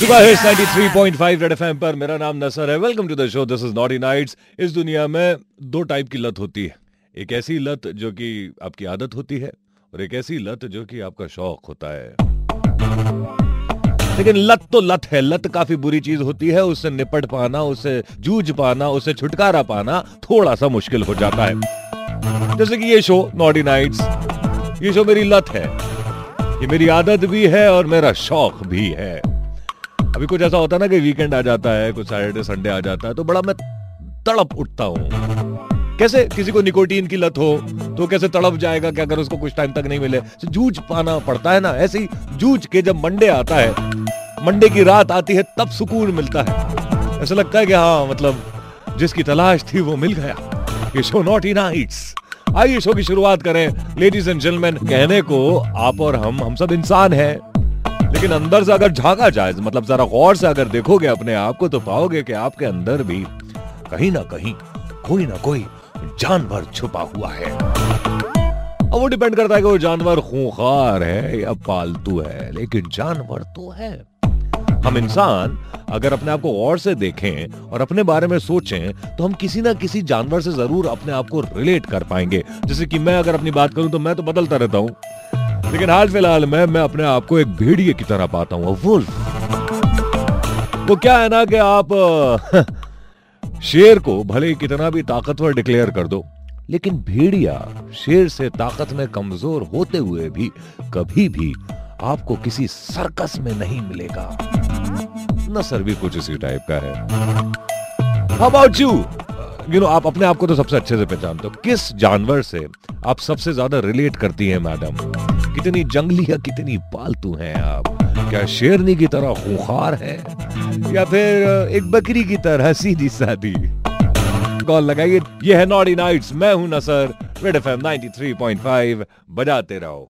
सुबह है 93.5 Red FM पर। मेरा नाम नसर है। Welcome to the show this is naughty nights इस दुनिया में दो टाइप की लत होती है। एक ऐसी लत जो कि आपकी आदत होती है और एक ऐसी लत जो कि आपका शौक होता है। लेकिन लत तो लत है। लत काफ़ी बुरी चीज़ होती है। उससे निपट पाना, उससे जूझ पाना, उससे छुटकारा पाना थोड़ा सा मुश्किल हो जाता है। जैसे कि ये शो नॉडी नाइट्स ये शो मेरी लत है। ये मेरी आदत भी है और मेरा शौक भी है। अभी कुछ ऐसा होता ना कि वीकेंड आ जाता है, कुछ सैटरडे संडे आ जाता है तो बड़ा मैं तड़प उठता हूँ। कैसे किसी को निकोटीन की लत हो तो कैसे तड़प जाएगा क्या अगर उसको कुछ टाइम तक नहीं मिले? तो जूझ पाना पड़ता है ना, ऐसे ही जूझ के जब मंडे आता है, मंडे की रात आती है, तब सुकून मिलता है। ऐसा लगता है कि हाँ मतलब जिसकी तलाश थी वो मिल गया। ये शो नॉट इन नाइट्स आइए शो की शुरुआत करें। लेडीज़ एंड जेंटलमैन कहने को आप और हम हम सब इंसान हैं। लेकिन अंदर से अगर झांका जाए मतलब जरा गौर से अगर देखोगे अपने आप को तो पाओगे कि आपके अंदर भी कहीं ना कहीं, कोई ना कोई जानवर छुपा हुआ है। अब वो डिपेंड करता है कि वो जानवर खूंखार है या पालतू है, लेकिन जानवर तो है। हम इंसान अगर अपने आप को और से देखें और अपने बारे में सोचें तो हम किसी ना किसी जानवर से ज़रूर अपने आप को रिलेट कर पाएँगे। जैसे कि मैं अगर अपनी बात करूँ तो मैं तो बदलता रहता हूँ। लेकिन हाल फ़िलहाल में, मैं अपने आप को एक भेड़िए की तरह पाता हूँ वो क्या है ना कि आप शेर को भले कितना भी ताकतवर डिक्लेयर कर दो, लेकिन भेड़िया शेर से ताकत में कमज़ोर होते हुए भी कभी भी आपको किसी सर्कस में नहीं मिलेगा। नसर भी कुछ इसी टाइप का है। अबाउट यू यू नो आप अपने आप को तो सबसे अच्छे से पहचानते हो। किस जानवर से आप सबसे ज़्यादा रिलेट करती हैं मैडम कितनी जंगली या कितनी पालतू हैं आप। क्या शेरनी की तरह खुखार है? या फिर एक बकरी की तरह सीधी सादी कॉल लगाइए ये है नॉडी नाइट्स मैं हूँ नसर रेड एफएम 93.5 बजाते रहो।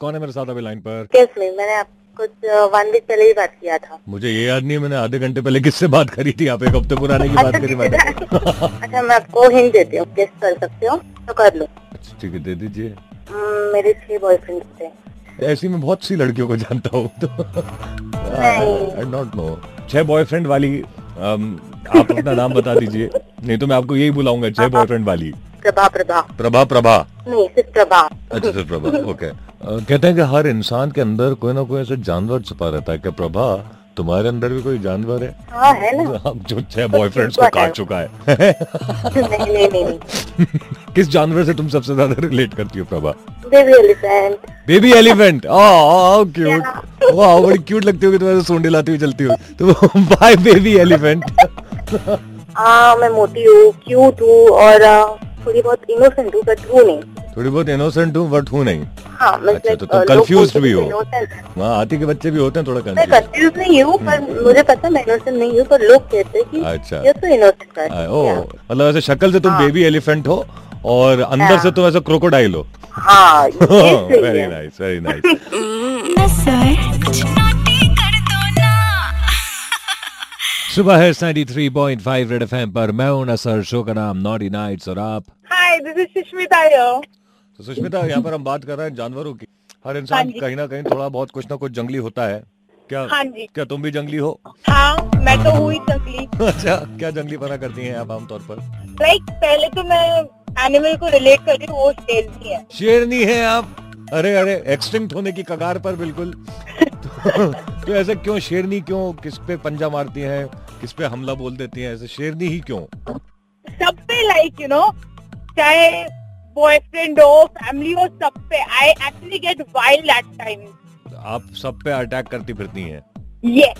कौन है मेरे साथ अभी लाइन पर? केस में मैंने आप कुछ वन वीक पहले ही बात किया था। मुझे ये याद नहीं है मैंने आधे घंटे पहले किससे बात करी थी? आप एक हफ़्ते पुराने की बात अच्छा करी मैंने अच्छा मैं आपको हिंट देती हूँ गेस कर सकते हो तो कर लो। अच्छा, ठीक है दे दीजिए। मेरे छह बॉयफ्रेंड थे। ऐसी मैं बहुत सी लड़कियों को जानता हूँ तो आई डोंट नो छह बॉयफ्रेंड वाली आप अपना नाम बता दीजिए। नहीं तो मैं आपको यही बुलाऊँगा छह बॉयफ्रेंड वाली। प्रभा प्रभा। प्रभा प्रभा। नहीं सिर्फ़ प्रभा। अच्छा सर प्रभा ओके कहते हैं कि हर इंसान के अंदर कोई ना कोई ऐसा जानवर छुपा रहता है कि प्रभा तुम्हारे अंदर भी कोई जानवर है? हाँ है ना। जो छह बॉयफ्रेंड्स को काट चुका है। नहीं नहीं नहीं किस जानवर से तुम सबसे ज़्यादा रिलेट करती हो Prabha? Baby elephant baby elephant oh cute वाह बड़ी क्यूट लगती होगी तुम्हारे सोंडे लाती हुई चलती हो। तो बाय बेबी एलिफेंट हाँ मैं मोटी हूँ क्यूट हूँ और थोड़ी बहुत इनोसेंट हूँ बट हूँ नहीं। थोड़ी बहुत इनोसेंट हूँ बट हूँ नहीं। हाँ अच्छा, तो तुम बोलते भी हो। वहाँ आती के बच्चे भी होते हैं थोड़ा कंफ्यूज कंफ्यूज नहीं हूँ पर मुझे पता मैं इनोसेंट नहीं हूँ पर लोग कहते हैं कि अच्छा। ये तो इनोसेंट है ओ मतलब ऐसे शक्ल से तुम हाँ। बेबी एलिफेंट हो और अंदर हाँ। से तुम ऐसे क्रोकोडाइल हो। हाँ वेरी है। नाइस वेरी नाइस नसर कुछ नोटी कर दो ना। सुबह है 93.5 रेड एफएम पर। मैं हूँ नसर शो का नाम नॉटी नाइट्स और आप? Hi this is Sushmita. तो सुष्मिता यहाँ पर हम बात कर रहे हैं जानवरों की। हर इंसान हाँ कहीं ना कहीं थोड़ा बहुत कुछ ना कुछ जंगली होता है। क्या हाँ जी। क्या तुम भी जंगली हो? हाँ मैं तो हुई जंगली। अच्छा क्या जंगली पना करती हैं आप आमतौर पर? लाइक पहले तो मैं एनिमल को रिलेट कर रही हूँ वो शेरनी है। शेरनी है आप? अरे अरे एक्सटिंक्ट होने की कगार पर बिल्कुल। तो, तो ऐसे क्यों शेरनी क्यों किस पे पंजा मारती है किस पे हमला बोल देती है? ऐसे शेरनी ही क्यों? सब पे लाइक यू नो चाहे बॉयफ्रेंड हो फैमिली हो सब पे I actually get wild at time आप सब पे अटैक करती फिरती हैं। ये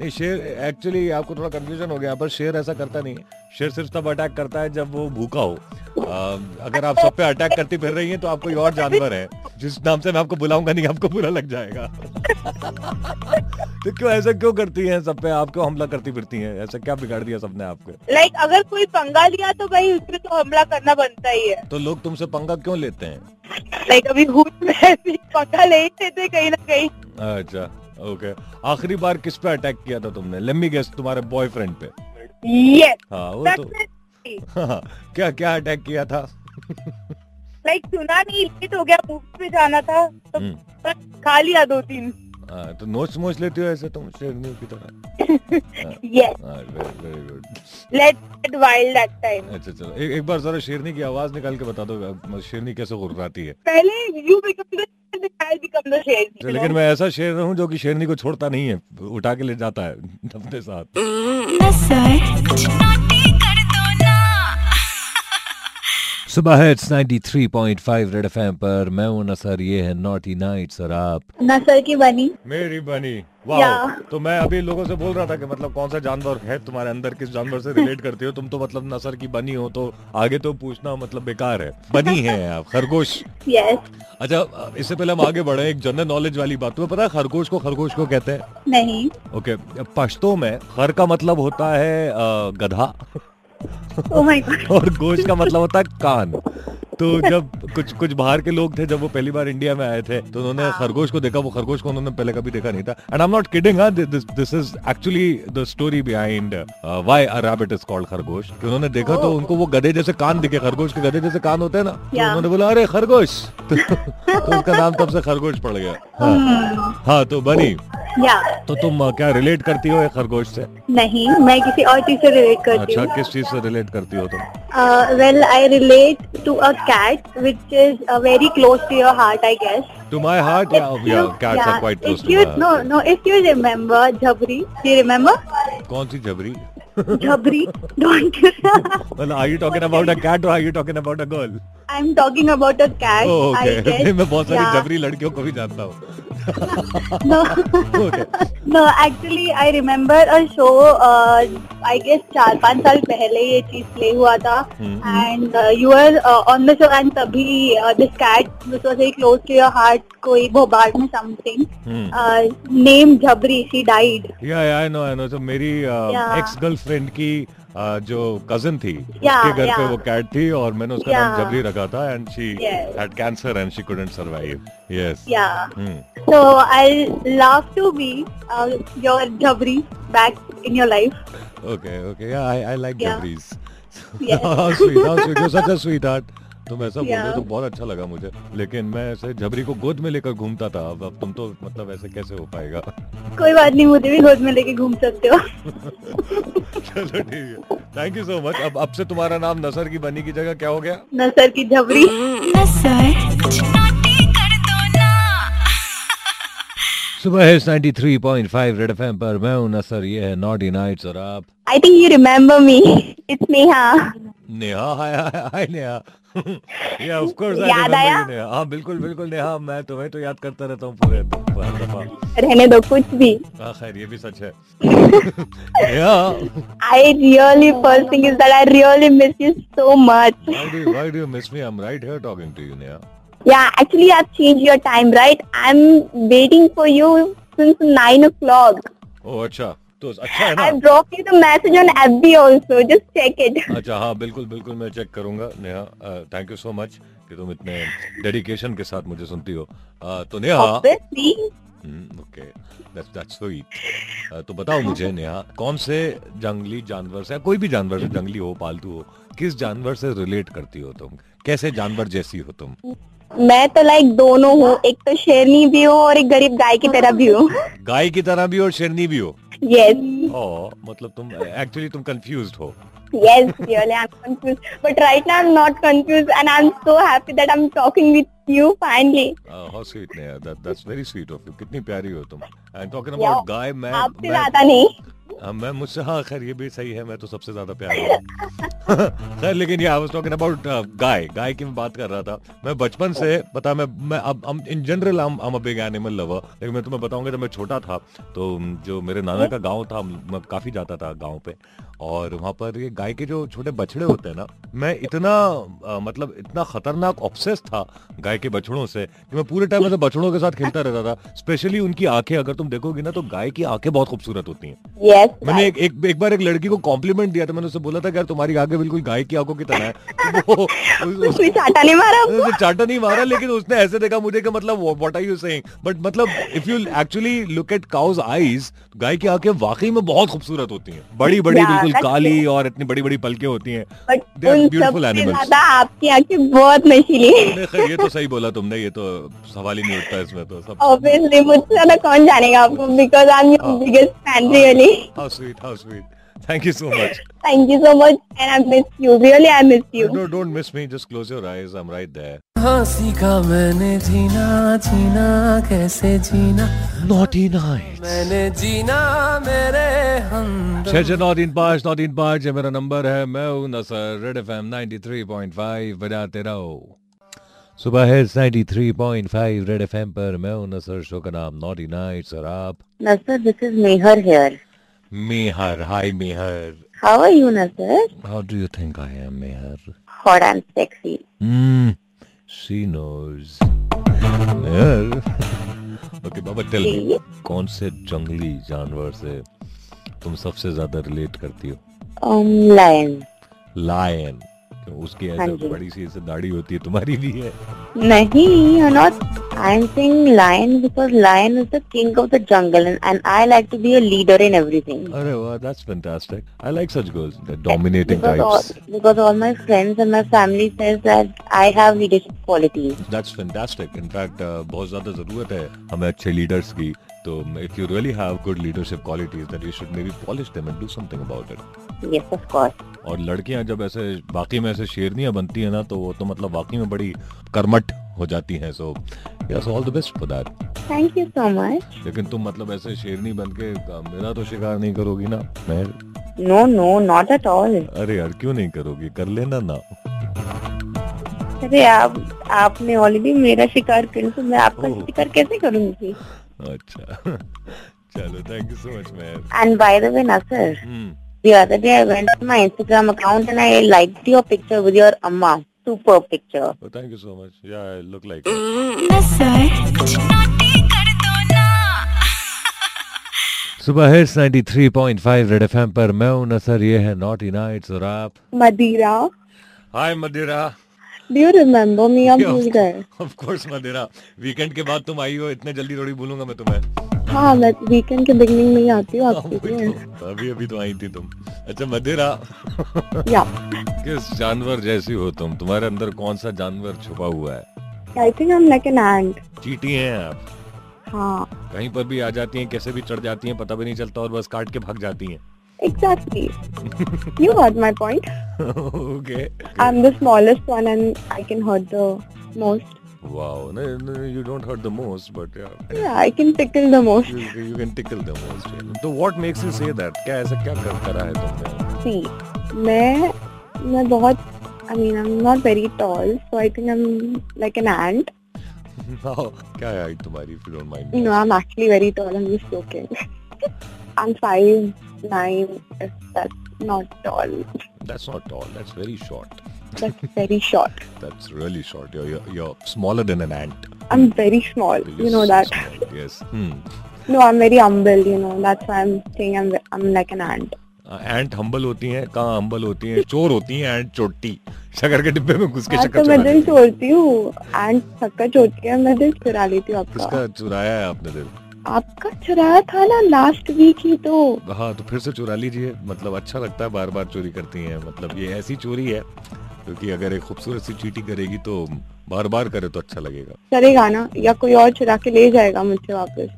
नहीं शेर एक्चुअली आपको थोड़ा कंफ्यूजन हो गया पर शेर ऐसा करता नहीं है। शेर सिर्फ़ तब अटैक करता है जब वो भूखा हो। आ, अगर आप सब पे अटैक करती फिर रही हैं तो आप कोई और जानवर है जिस नाम से मैं आपको बुलाऊँगा नहीं आपको बुरा लग जाएगा। तो क्यों ऐसा क्यों करती हैं सब पे? आप क्यों हमला करती फिरती हैं? ऐसा क्या बिगाड़ दिया सबने आपको? लाइक like, अगर कोई पंगा लिया तो भाई उसमें तो हमला करना बनता ही है। तो लोग तुमसे पंगा क्यों लेते हैं? लाइक अभी हुई में पंगा ले ही लेते कहीं ना कहीं। अच्छा। ओके आखिरी बार किस पे अटैक किया था तुमने? लेमी गेस तुम्हारे बॉयफ्रेंड पे। यस हाँ वो तो हाँ, क्या क्या अटैक किया था? लाइक सुना नहीं लेट हो गया मूवी पे जाना था। तो हम्म, खा लिया दो तीन। हाँ, तो नोच मोच लेती हो ऐसे तुम शेरनी की तरह? Yes, very good let's get wild that time. अच्छा चलो एक, एक बार जरा शेरनी की आवाज़ निकाल के बता दो शेरनी कैसे गुर्राती है। पहले you become the तो लेकिन मैं ऐसा शेर हूँ जो कि शेरनी को छोड़ता नहीं है, उठा के ले जाता है अपने साथ। सुबह है 93.5 रेड एफएम पर। मैं हूँ नसर ये है नॉटी नाइट्स और आप? नसर की बनी। मेरी बनी। वाह तो मैं अभी लोगों से बोल रहा था कि मतलब कौन सा जानवर है तुम्हारे अंदर किस जानवर से रिलेट करते हो? तुम तो मतलब नसर की बनी हो तो आगे तो पूछना मतलब बेकार है। बनी है आप खरगोश। यस अच्छा इससे पहले हम आगे बढ़े एक जनरल नॉलेज वाली बात। तुम्हें पता है खरगोश को खरगोश को कहते हैं? नहीं। ओके पश्तो में खर का मतलब होता है गधा। गॉड और गोश का मतलब होता है कान। तो जब कुछ कुछ बाहर के लोग थे जब वो पहली बार इंडिया में आए थे तो उन्होंने खरगोश को देखा। वो खरगोश को उन्होंने पहले कभी देखा नहीं था। And I am not kidding this is actually the story behind why a rabbit is called खरगोश। कि उन्होंने देखा तो उनको वो गधे जैसे कान दिखे। खरगोश के गधे जैसे कान होते हैं ना। तो उन्होंने बोला अरे खरगोश! तो, तो उसका नाम तब से खरगोश पड़ गया। हाँ।, हाँ। तो बनी। या। तो तुम क्या रिलेट करती हो खरगोश से? नहीं मैं किसी और चीज़ से रिलेट करती अच्छा, हूँ। अच्छा किस चीज़ से रिलेट करती हो तुम? Well I relate to a cat which is very close to your heart I guess to my heart cats are quite close you know no if you remember Jhabri you remember कौन सी Jhabri Jhabri don't you are you talking about a cat और are you talking about a girl I'm talking about a cat. Oh, I okay. guess. नहीं, मैं बहुत सारी. जबरी लड़कियों को भी जानता हूँ No, okay. no, actually I remember a show. Uh, I guess चार पाँच साल पहले ये चीज़ प्ले हुआ था हम्म। and uh, you were uh, on the show and तभी uh, this cat which was very close to your heart कोई भोपाल में something Hmm. uh, named Jhabri she died Yeah, yeah, I know, I know. So मेरी. Ex girlfriend की uh, जो cousin थी yeah, उसके घर yeah. पे वो कैट थी और मैंने उसका yeah. नाम जबरी रखा था and she had cancer and she couldn't survive yes so I love to be your Jabri back in your life okay okay I I like जबरीज Yes. oh, sweet. Oh, sweet. You're such. तुम ऐसा बोल रहे हो तो बहुत अच्छा लगा मुझे। लेकिन मैं ऐसे जबरी को गोद में लेकर घूमता था अब अब तुम तो मतलब ऐसे कैसे हो पाएगा? कोई बात नहीं मुझे भी गोद में लेके घूम सकते हो। चलो ठीक है। थैंक यू सो मच अब अब से तुम्हारा नाम नसर की बनी की जगह क्या हो गया? नसर की झबरी। नसर। कुछ नोटी कर दो ना सुबह है 93.5 रेड एफएम पर। मैं हूँ नसर ये है नॉटी नाइट्स और आप? I think you remember me it's Neha Neha hi hi Neha. Yeah of course आई याद आया? नेहा। हाँ बिल्कुल बिल्कुल नेहा मैं तो तुम्हें तो याद करता रहता हूँ पूरे बहुत दफ़ा। रहने दो कुछ भी। हाँ खैर ये भी सच है। Neha. I really first thing is that I really miss you so much why do why do you miss me I am right here talking to you Neha yeah actually I have change your time right I am waiting for you since 9 o'clock oh acha तो अच्छा है ना? I've dropped you the message on FB also. Just check it. अच्छा हाँ बिल्कुल बिल्कुल मैं check करूँगा Neha thank you so much कि तुम इतने डेडिकेशन के साथ मुझे सुनती हो। अ, तो Neha okay that's that's sweet तो बताओ मुझे नेहा कौन से जंगली जानवर से कोई भी जानवर से जंगली हो पालतू हो किस जानवर से रिलेट करती हो तुम? कैसे जानवर जैसी हो तुम? मैं तो लाइक दोनों हूँ एक तो शेरनी भी हूँ और एक गरीब गाय की तरह भी हूँ। गाय की तरह भी और शेरनी भी हो? यस Oh, मतलब तुम actually तुम confused हो yes really i'm confused but right now i'm not confused and i'm so happy that i'm talking with you finally Uh, how sweet, Neha. That, that's very sweet of you. कितनी प्यारी हो तुम I'm talking about Yeah. guy, man. आपसे ज़्यादा नहीं हाँ, मैं मुझसे हाँ खैर ये भी सही है मैं तो सबसे ज़्यादा प्यार खैर लेकिन ये I was talking about gai. गाय की मैं बात कर रहा था। मैं बचपन से पता मैं मैं अब in general I am a big animal lover लेकिन मैं तुम्हें बताऊँगा जब मैं छोटा था तो जो मेरे नाना का गाँव था मैं काफ़ी जाता था गाँव पे। और वहाँ पर ये गाय के जो छोटे बछड़े होते हैं ना मैं इतना अ, मतलब इतना खतरनाक ऑब्सेस था गाय के बछड़ों से कि मैं पूरे टाइम ऐसे बछड़ों के साथ खेलता रहता था। स्पेशली उनकी आँखें अगर तुम देखोगी ना तो गाय की आँखें बहुत खूबसूरत होती हैं। Yes मैंने एक, एक एक बार एक लड़की को कॉम्प्लीमेंट दिया था मैंने उससे बोला था कि यार तुम्हारी आगे बिल्कुल गाय की आँखों की तरह है। तो वो उस- उस- चाटा नहीं मारा उसने चाटा नहीं मारा लेकिन उसने ऐसे देखा मुझे कि मतलब what are you saying but मतलब if you actually look at cow's eyes गाय की आँखें वाकई में बहुत खूबसूरत होती हैं। बड़ी बड़ी बिल्कुल काली और इतनी बड़ी बड़ी पलके होती हैं। Animals. ज़्यादा आपकी आँखें बहुत नशीली ये तो सही बोला तुमने ये तो सवाल ही नहीं उठता इसमें तो सब। ऑब्वियसली मुझसे कौन जानेगा आपको? Because I am your. Biggest fan really how sweet how sweet thank you so much thank you so much and I miss you really I miss you No, don't miss me. Just close your eyes. I'm right there. हाँ सीखा मैंने जीना जीना कैसे जीना Naughty nights. मैंने जीना मेरे हम छह छह नौ तीन पाँच नौ तीन पाँच ये मेरा नंबर है मैं हूँ Nasar Red F M ninety three point five बजाते रहो सुबह है ninety three point five Red F M पर मैं हूँ नसर शो का नाम नॉटी नाइट्स और आप Nasser, this is Mehar here. Mehar hi Mehar How are you, Nasser? How do you think I am Mehar Hot and sexy. Hmm, she knows. Mehar okay Baba tell me कौन से जंगली जानवर से तुम सबसे ज़्यादा रिलेट करती हो Um, lion. लायन उसकी हाँ ऐसे बड़ी सी ऐसे दाढ़ी होती है तुम्हारी भी है नहीं not. I'm saying lion because lion is the king of the jungle and, and I like to be a leader in everything. अरे वाह that's fantastic I like such girls the dominating Because types. all, because all my friends and my family says that I have leadership qualities. That's fantastic in fact बहुत ज़्यादा ज़रूरत है हमें अच्छे leaders की तो you really have good leadership qualities then you should maybe polish them and do something about it Yes, of course. और लड़कियाँ जब ऐसे बाकी में ऐसे शेरनियाँ बनती है ना तो वो तो मतलब वाकई में बड़ी कर्मठ हो जाती हैं सो Yes, all the best for that. Thank you so much. लेकिन तुम मतलब ऐसे शेरनी बनके मेरा तो शिकार नहीं करोगी ना? मैं? No no not at all अरे यार क्यों नहीं करोगी? कर लेना ना। अरे आप आपने ऑलरेडी मेरा शिकार कर तो मैं आपका oh. शिकार कैसे करूँगी? अच्छा। चलो thank you so much ma'am and by the way ना sir the other day I went to my Instagram account and I like your picture with your amma Super picture. Thank you so much yeah I look like नसर कुछ naughty कर दो सुबह है 93.5 Red FM पर। मैं हूँ नसर ये है नॉटी नाइट्स और आप? मदिरा। हाय मदिरा। डू यू रिमेम्बर मी हम Yeah, भूल गए। ऑफ़ कोर्स मदिरा। वीकेंड के बाद तुम आई हो इतने जल्दी थोड़ी भूलूँगा मैं तुम्हें। हाँ मैं वीकेंड के बिगनिंग में ही आती हूँ आपके लिए तो, अभी अभी तो आई थी तुम। अच्छा मदिरा। या। किस जानवर जैसी हो तुम? तुम्हारे अंदर कौन सा जानवर छुपा हुआ है? I think I am like an ant चीटी हैं आप। हाँ। कहीं पर भी आ जाती हैं कैसे भी चढ़ जाती हैं पता भी नहीं चलता और बस काट के भाग जाती हैं। Exactly you got my point okay I am the smallest one and I can hurt the Most wow no you don't hurt the most but yeah Yeah, I can tickle the most. you, you can tickle the most तो what makes you say that क्या ऐसा क्या कर करा है तुमने See, मैं मैं बहुत I mean I'm not very tall, so I think I'm like an ant. How- क्या है height तुम्हारी if you don't mind No, I'm actually very tall. I'm just joking. I'm five nine. If that's not tall, that's not tall that's very short That's very short. that's really short you're, you're, you're smaller than an ant I'm very small. You know that. Small, yes hmm. No, I'm very humble. You know that's why I'm saying I'm I'm like an ant. Ant humble होती हैं कहाँ humble होती हैं चोर होती हैं एंट चोटी शक्कर के डिब्बे में घुस के हाँ शक्कर तो मैं दिल चोरती हूँ एंड छक्का चोरती है मैं दिल चुरा लेती हूँ आपका किसका चुराया है आपने दिल आपका चुराया था ना लास्ट वीक ही तो। हाँ तो फिर से चुरा लीजिए। मतलब अच्छा लगता है बार बार चोरी करती हैं। मतलब ये ऐसी चोरी है क्योंकि अगर एक खूबसूरत सी चीटी करेगी तो बार बार करे तो अच्छा लगेगा। चलेगा ना या कोई और चुरा के ले जाएगा मुझसे वापस?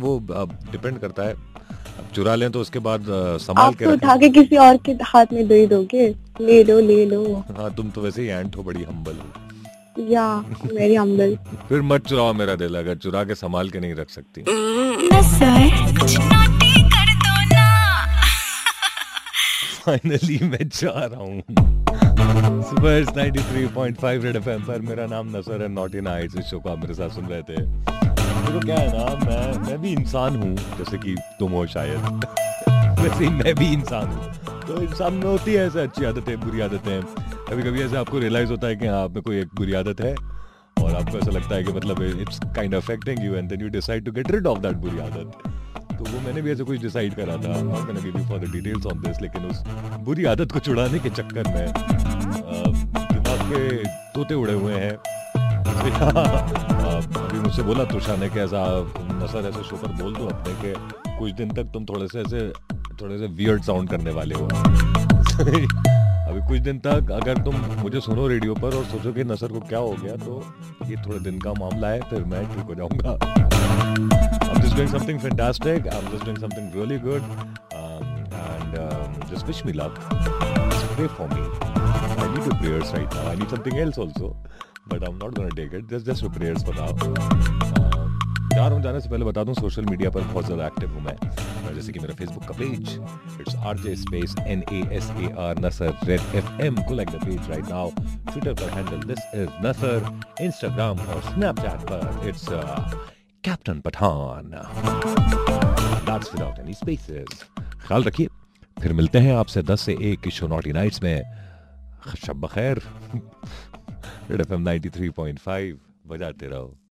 वो अब डिपेंड करता है। अब चुरा लें तो उसके बाद संभाल के तो उठा के किसी और के हाथ में दे दोगे? ले लो ले लो। हाँ तुम तो वैसे ही एंट हो बड़ी हम्बल हो। या वेरी हम्बल फिर मत चुराओ मेरा दिल अगर चुरा के संभाल के नहीं रख सकती। नसर कुछ नोटी कर दो ना। फाइनली मैं जा रहा हूँ। सुबह 93.5 रेड एफएम पर मेरा नाम नसर है नॉटी इस शो को आप मेरे साथ सुन रहे थे। देखो क्या है ना मैं मैं भी इंसान हूँ जैसे कि तुम हो शायद। वैसे ही मैं भी इंसान हूँ। तो इंसान में होती है ऐसे अच्छी आदतें बुरी आदतें। कभी कभी ऐसे आपको रियलाइज़ होता है कि हाँ आप में कोई एक बुरी आदत है और आपको ऐसा लगता है कि मतलब it's kind affecting you and then you decide to get rid of that बुरी आदत। तो वो मैंने भी ऐसे कुछ डिसाइड करा था। Not gonna give you for the details on this लेकिन उस बुरी आदत को छुड़ाने के चक्कर में दिमाग के तोते उड़े हुए हैं। अभी मुझसे बोला तुषा ने कि ऐसा नसर ऐसे शो पर बोल दो अपने के कुछ दिन तक तुम थोड़े से ऐसे, थोड़े से वियर्ड साउंड करने वाले हो। अभी कुछ दिन तक अगर तुम मुझे सुनो रेडियो पर और सोचो कि नसर को क्या हो गया तो ये थोड़े दिन का मामला है फिर मैं ठीक हो जाऊँगा I'm just doing something fantastic. I'm just doing something really good. Um, and um, just wish me luck. Just pray for me. I need your prayers right now. I need something else also. But I'm not going to take it. Just, just your prayers for now. जाने से पहले बता दूँ social media पर बहुत ज़्यादा active हूँ मैं। जैसे कि मेरा फेसबुक का page it's R J space N A S A R Nasser red FM M को like the page right now Twitter पर handle this is Nasser Instagram और स्नैपचैट पर it's captain Pathan that's without any spaces ख्याल रखिए, फिर मिलते हैं आपसे 10 से 1 की शो नॉटी नाइट्स में। शब बखैर। रेड एफ़ एम 93.5 बजाते रहो।